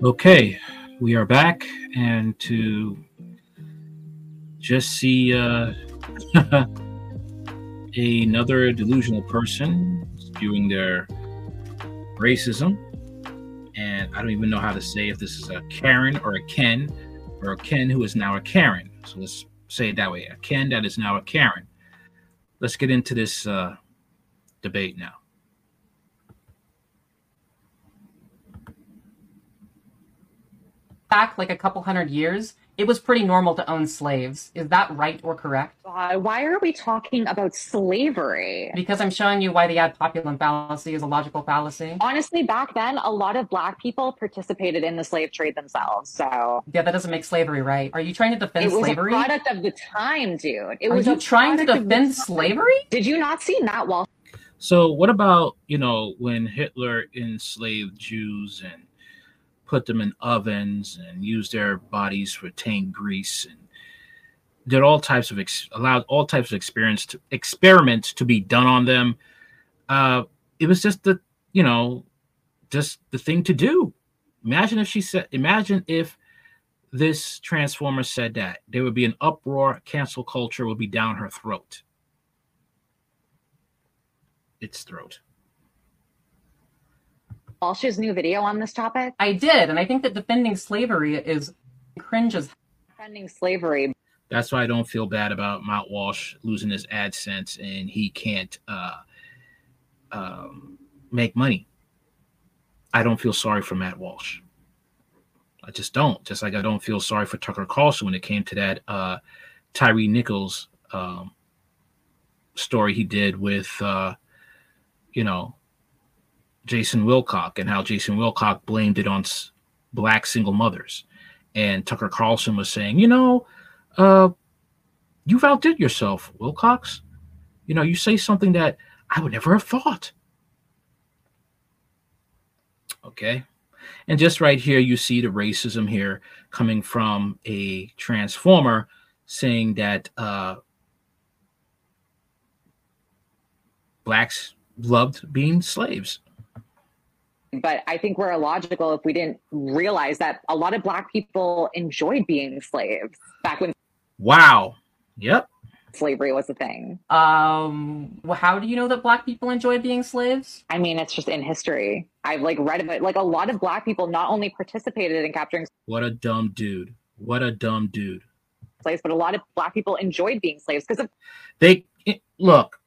Okay, we are back, and to just see uh, another delusional person spewing their racism, and I don't even know how to say if this is a Karen or a Ken, or a Ken who is now a Karen. So let's say it that way: a Ken that is now a Karen. Let's get into this uh, debate now. Back like a couple hundred years, it was pretty normal to own slaves. Is that right or correct? Uh, why are we talking about slavery? Because I'm showing you why the ad populum fallacy is a logical fallacy. Honestly, back then, a lot of black people participated in the slave trade themselves. So yeah, that doesn't make slavery right. Are you trying to defend slavery? it was slavery? a product of the time, dude. It Are was you a trying to product of the defend time. slavery? Did you not see Matt Walsh? So, what about you know when Hitler enslaved Jews and put them in ovens and used their bodies for taint grease and did all types of ex- allowed all types of experience to, experiments to be done on them? Uh, it was just the you know just the thing to do. Imagine if she said, imagine if this transformer said that there would be an uproar, cancel culture would be down her throat. Its throat. Walsh's new video on this topic? I did, and I think that defending slavery is cringes. Defending slavery. That's why I don't feel bad about Matt Walsh losing his AdSense and he can't uh, um, make money. I don't feel sorry for Matt Walsh. I just don't. Just like I don't feel sorry for Tucker Carlson when it came to that uh, Tyre Nichols um, story he did with, uh, you know, Jason Whitlock and how Jason Whitlock blamed it on s- black single mothers. And Tucker Carlson was saying, you know, uh, you've outdid yourself, Whitlock. You know, you say something that I would never have thought. Okay. And just right here, you see the racism here coming from a transformer saying that uh, blacks loved being slaves. But I think we're illogical if we didn't realize that a lot of black people enjoyed being slaves back when Wow. Yep. slavery was a thing. um well, how do you know that black people enjoyed being slaves? I mean, it's just in history. I've like read about like a lot of black people not only participated in capturing What a dumb dude. What a dumb dude. slaves, but a lot of black people enjoyed being slaves because of They look.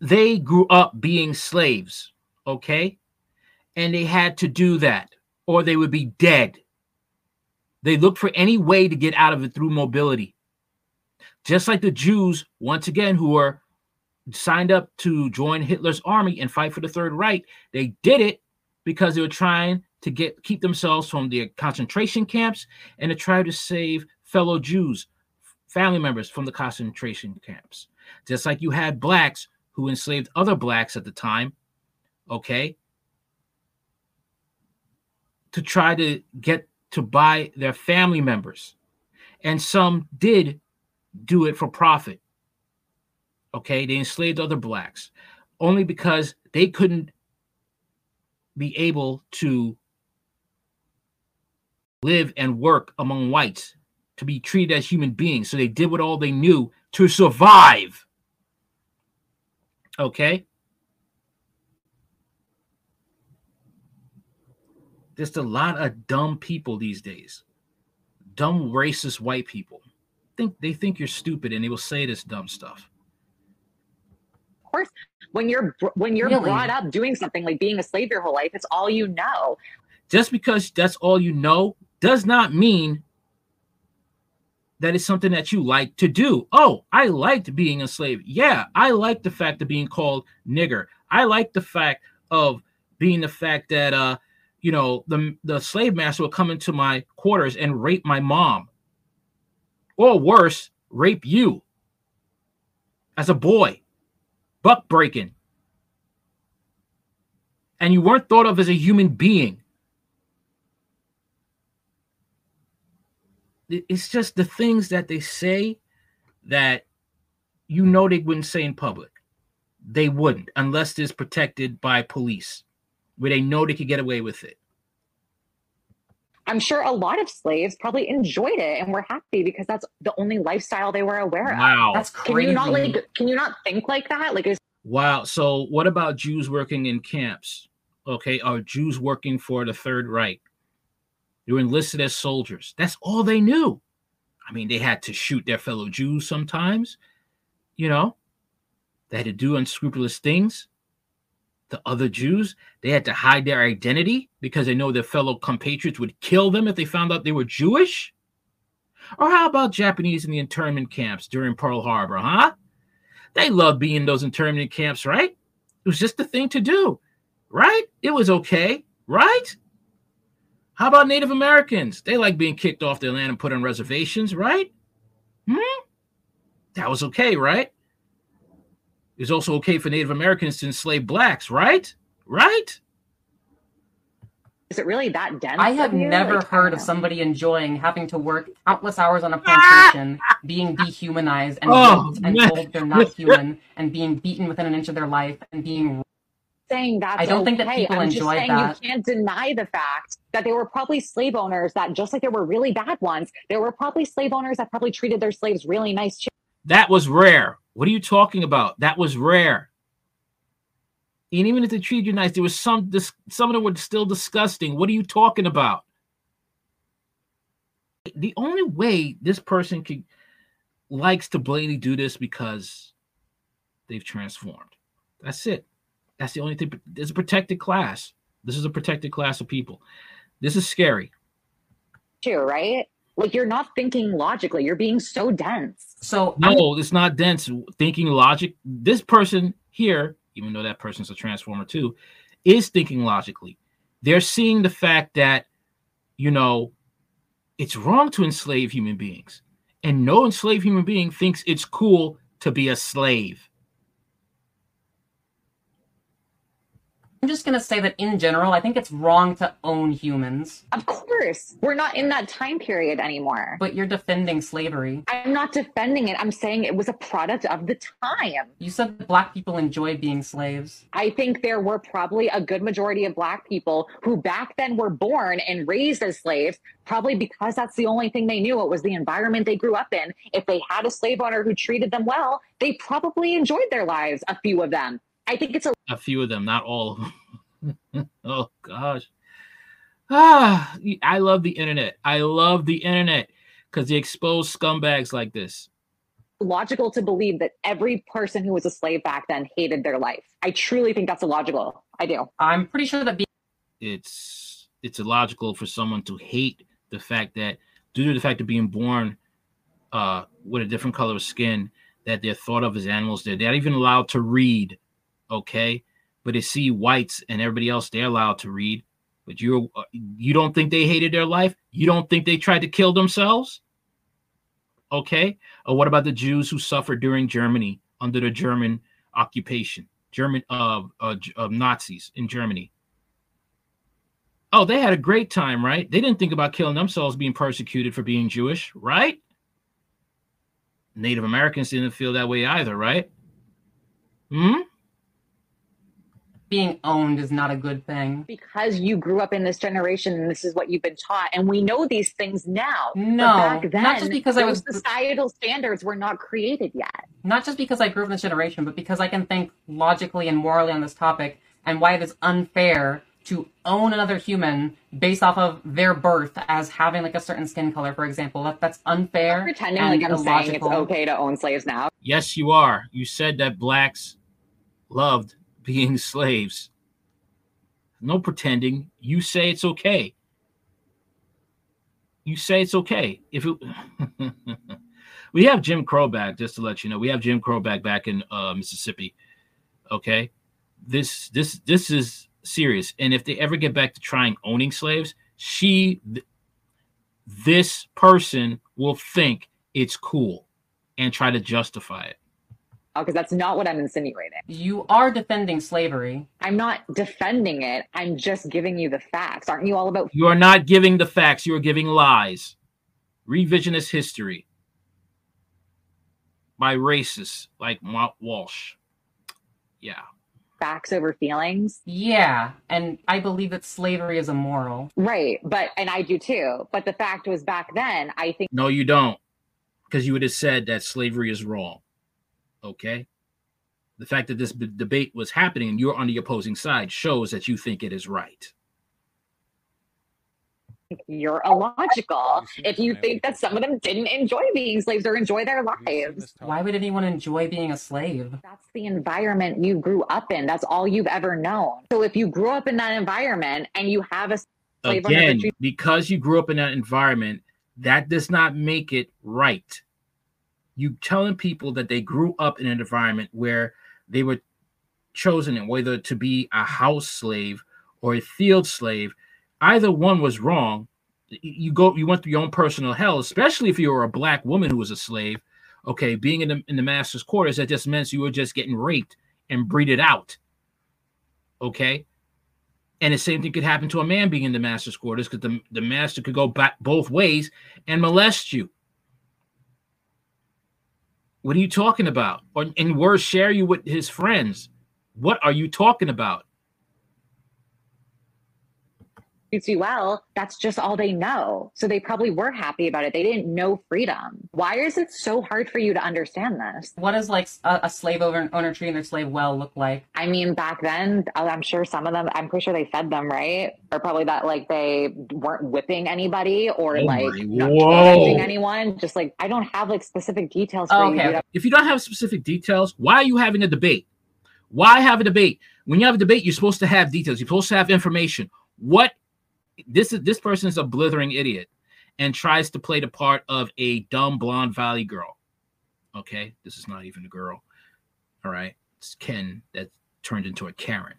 They grew up being slaves, okay? And they had to do that or they would be dead. They looked for any way to get out of it through mobility. Just like the Jews, once again, who were signed up to join Hitler's army and fight for the Third Reich, they did it because they were trying to get keep themselves from the concentration camps and to try to save fellow Jews, family members from the concentration camps. Just like you had blacks who enslaved other blacks at the time, okay, to try to get to buy their family members. And some did do it for profit. Okay, they enslaved other blacks only because they couldn't be able to live and work among whites to be treated as human beings. So they did what all they knew to survive. Okay. Just a lot of dumb people these days. Dumb racist white people. Think they think you're stupid and they will say this dumb stuff. Of course when you're when you're Really? brought up doing something like being a slave your whole life, it's all you know. Just because that's all you know does not mean that it's something that you like to do. Oh, I liked being a slave. Yeah, I like the fact of being called nigger. I like the fact of being the fact that uh, you know, the the slave master would come into my quarters and rape my mom. Or worse, rape you as a boy, buck breaking. And you weren't thought of as a human being. It's just the things that they say that you know they wouldn't say in public. They wouldn't unless it's protected by police. where they know they could get away with it. I'm sure a lot of slaves probably enjoyed it and were happy because that's the only lifestyle they were aware of. Wow. That's Can you not like can you not think like that? Like is Wow. So what about Jews working in camps? Okay. Are Jews working for the Third Reich? They were enlisted as soldiers. That's all they knew. I mean, they had to shoot their fellow Jews sometimes, you know, they had to do unscrupulous things. The other Jews, they had to hide their identity because they know their fellow compatriots would kill them if they found out they were Jewish. Or how about Japanese in the internment camps during Pearl Harbor, huh? They loved being in those internment camps, right? It was just the thing to do, right? It was okay, right? How about Native Americans? They like being kicked off their land and put on reservations, right? Hmm? That was okay, right? It was also okay for Native Americans to enslave blacks, right? Right? is it really that dense? I have never Like, heard of somebody enjoying having to work countless hours on a plantation, being dehumanized and Oh, and told they're not human, and being beaten within an inch of their life, and being saying that's I don't think that okay. people I'm just saying that. You can't deny the fact that there were probably slave owners that, just like there were really bad ones, there were probably slave owners that probably treated their slaves really nice too. That was rare. What are you talking about? That was rare. And even if they treated you nice, there was some dis- some of them were still disgusting. What are you talking about? The only way this person could likes to blatantly do this because they've transformed. That's it. That's the only thing. There's a protected class. This is a protected class of people. This is scary. too, right? Like you're not thinking logically. You're being so dense. so. I'm- No, it's not dense thinking logic. This person here, even though that person's a transformer too, is thinking logically. They're seeing the fact that, you know, it's wrong to enslave human beings. And no enslaved human being thinks it's cool to be a slave. I'm just gonna say that in general, I think it's wrong to own humans, Of course, we're not in that time period anymore. but you're defending slavery. I'm not defending it. I'm saying it was a product of the time. You said that black people enjoyed being slaves. I think there were probably a good majority of Black people who back then were born and raised as slaves, probably because that's the only thing they knew. It was the environment they grew up in. If they had a slave owner who treated them well, they probably enjoyed their lives, a few of them. I think it's a A few of them, not all of them. oh gosh. Ah, I love the internet. I love the internet because they expose scumbags like this. logical to believe that every person who was a slave back then hated their life. I truly think that's illogical. I do. I'm pretty sure that being it's it's illogical for someone to hate the fact that due to the fact of being born uh with a different color of skin that they're thought of as animals they're not even allowed to read okay but they see whites and everybody else they're allowed to read but you you don't think they hated their life you don't think they tried to kill themselves okay or what about the jews who suffered during germany under the german occupation german uh, uh, uh nazis in germany Oh, they had a great time, right? They didn't think about killing themselves being persecuted for being Jewish, right? Native Americans didn't feel that way either, right? Hmm? Being owned is not a good thing. Because you grew up in this generation and this is what you've been taught, and we know these things now. No, but back then, not just because I those was- societal standards were not created yet. Not just because I grew up in this generation, but because I can think logically and morally on this topic and why it is unfair to own another human based off of their birth as having like a certain skin color, for example. That that's unfair. Pretending and like I'm saying it's okay to own slaves now. Yes, you are. You said that blacks loved being slaves. No pretending. You say it's okay. You say it's okay. If it we have Jim Crow back, just to let you know, we have Jim Crow back back in uh, Mississippi. Okay, this this this is serious. And if they ever get back to trying owning slaves, she, th- this person will think it's cool and try to justify it. Because that's not what I'm insinuating. You are defending slavery. I'm not defending it. I'm just giving you the facts. Aren't you all about You are not giving the facts, you are giving lies. Revisionist history by racists like Matt Walsh. Yeah. facts over feelings. Yeah, and I believe that slavery is immoral. Right. But, and I do too. But the fact was back then, I think. No, you don't. Because you would have said that slavery is wrong. Okay. The fact that this b- debate was happening and you're on the opposing side shows that you think it is right. You're illogical if you think that some of them didn't enjoy being slaves or enjoy their lives. Why would anyone enjoy being a slave? That's the environment you grew up in. That's all you've ever known. So if you grew up in that environment and you have a slave Again, that you- because you grew up in that environment, that does not make it right. You telling people that they grew up in an environment where they were chosen whether to be a house slave or a field slave, either one was wrong. You go, you went through your own personal hell, especially if you were a black woman who was a slave. Okay, being in the in the master's quarters, that just meant you were just getting raped and breeded out. Okay, and the same thing could happen to a man being in the master's quarters because the, the master could go back both ways and molest you. What are you talking about? Or and worse, share you with his friends. What are you talking about? Treats you well, that's just all they know. So they probably were happy about it. They didn't know freedom. Why is it so hard for you to understand this? What does like a, a slave owner, owner treating their slave well look like? I mean, back then, uh, I'm sure some of them, I'm pretty sure they fed them, right? Or probably that like they weren't whipping anybody or Oh like not whoa. tormenting anyone. Just like, I don't have like specific details for Oh, okay, dude. okay. If you don't have specific details, why are you having a debate? Why have a debate? When you have a debate, you're supposed to have details. You're supposed to have information. What this is this person is a blithering idiot and tries to play the part of a dumb blonde valley girl. Okay, this is not even a girl. All right, it's Ken that turned into a Karen.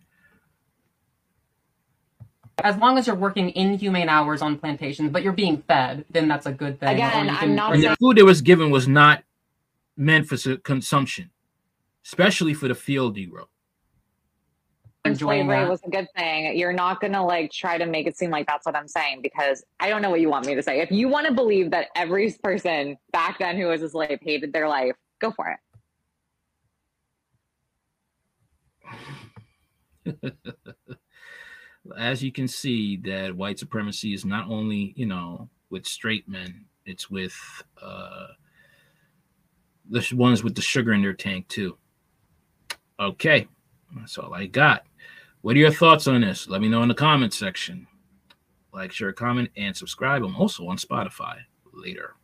As long as you're working inhumane hours on plantations, but you're being fed, then that's a good thing. Again, Or you I'm not or And you- the food that was given was not meant for consumption, especially for the field Negro. Enjoying slavery that. was a good thing. You're not going to like try to make it seem like that's what I'm saying because I don't know what you want me to say. If you want to believe that every person back then who was a slave hated their life, go for it. as you can see that white supremacy is not only you know with straight men it's with uh the ones with the sugar in their tank too okay that's all i got. What are your thoughts on this? Let me know in the comment section. Like share comment and subscribe. I'm also on spotify. Later